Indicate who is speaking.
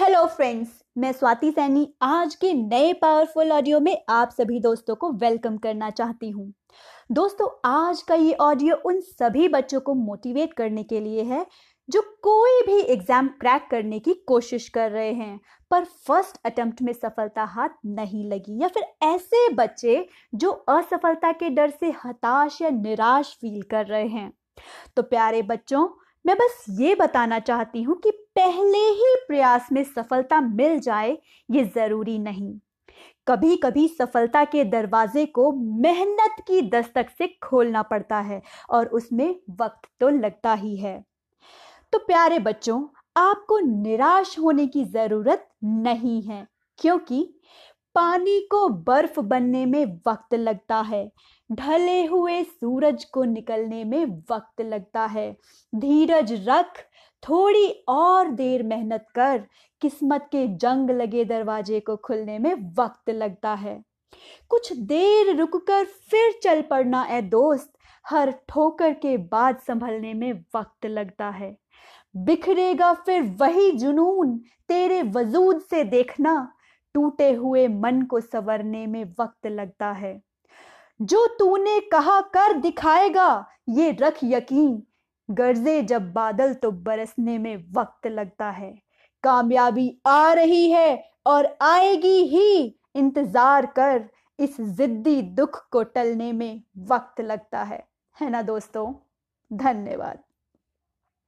Speaker 1: Hello friends मैं स्वाति सैनी आज के नए पावरफुल ऑडियो में आप सभी दोस्तों को वेलकम करना चाहती हूँ। दोस्तों, आज का ये ऑडियो उन सभी बच्चों को मोटिवेट करने के लिए है जो कोई भी एग्ज़ाम क्रैक करने की कोशिश कर रहे हैं, पर फ़र्स्ट अटेम्प्ट में सफलता हाथ नहीं लगी या फिर ऐसे बच्चे जो असफलता के डर से हताश या निराश फील कर रहे हैं। तो प्यारे बच्चों मैं बस ये बताना चाहती हूँ कि पहले ही प्रयास में सफलता मिल जाए, ये ज़रूरी नहीं। कभी कभी सफलता के दरवाजे को मेहनत की दस्तक से खोलना पड़ता है और उसमें वक्त तो लगता ही है। तो प्यारे बच्चों, आपको निराश होने की ज़रूरत नहीं है, क्योंकि पानी को बर्फ़ बनने में वक्त लगता है। ढले हुए सूरज को निकलने में वक्त लगता है। धीरज रख, थोड़ी और देर मेहनत कर, किस्मत के जंग लगे दरवाजे को खुलने में वक्त लगता है। कुछ देर रुककर फिर चल पड़ना ए दोस्त, हर ठोकर के बाद संभलने में वक्त लगता है। बिखरेगा फिर वही जुनून, तेरे वजूद से देखना टूटे हुए मन को सवरने में वक्त लगता है। जो तूने कहा कर दिखाएगा, ये रख यकीन। गर्जे जब बादल तो बरसने में वक्त लगता है। कामयाबी आ रही है और आएगी ही। इंतज़ार कर इस जिद्दी दुख को टलने में वक्त लगता है। है ना दोस्तों? धन्यवाद।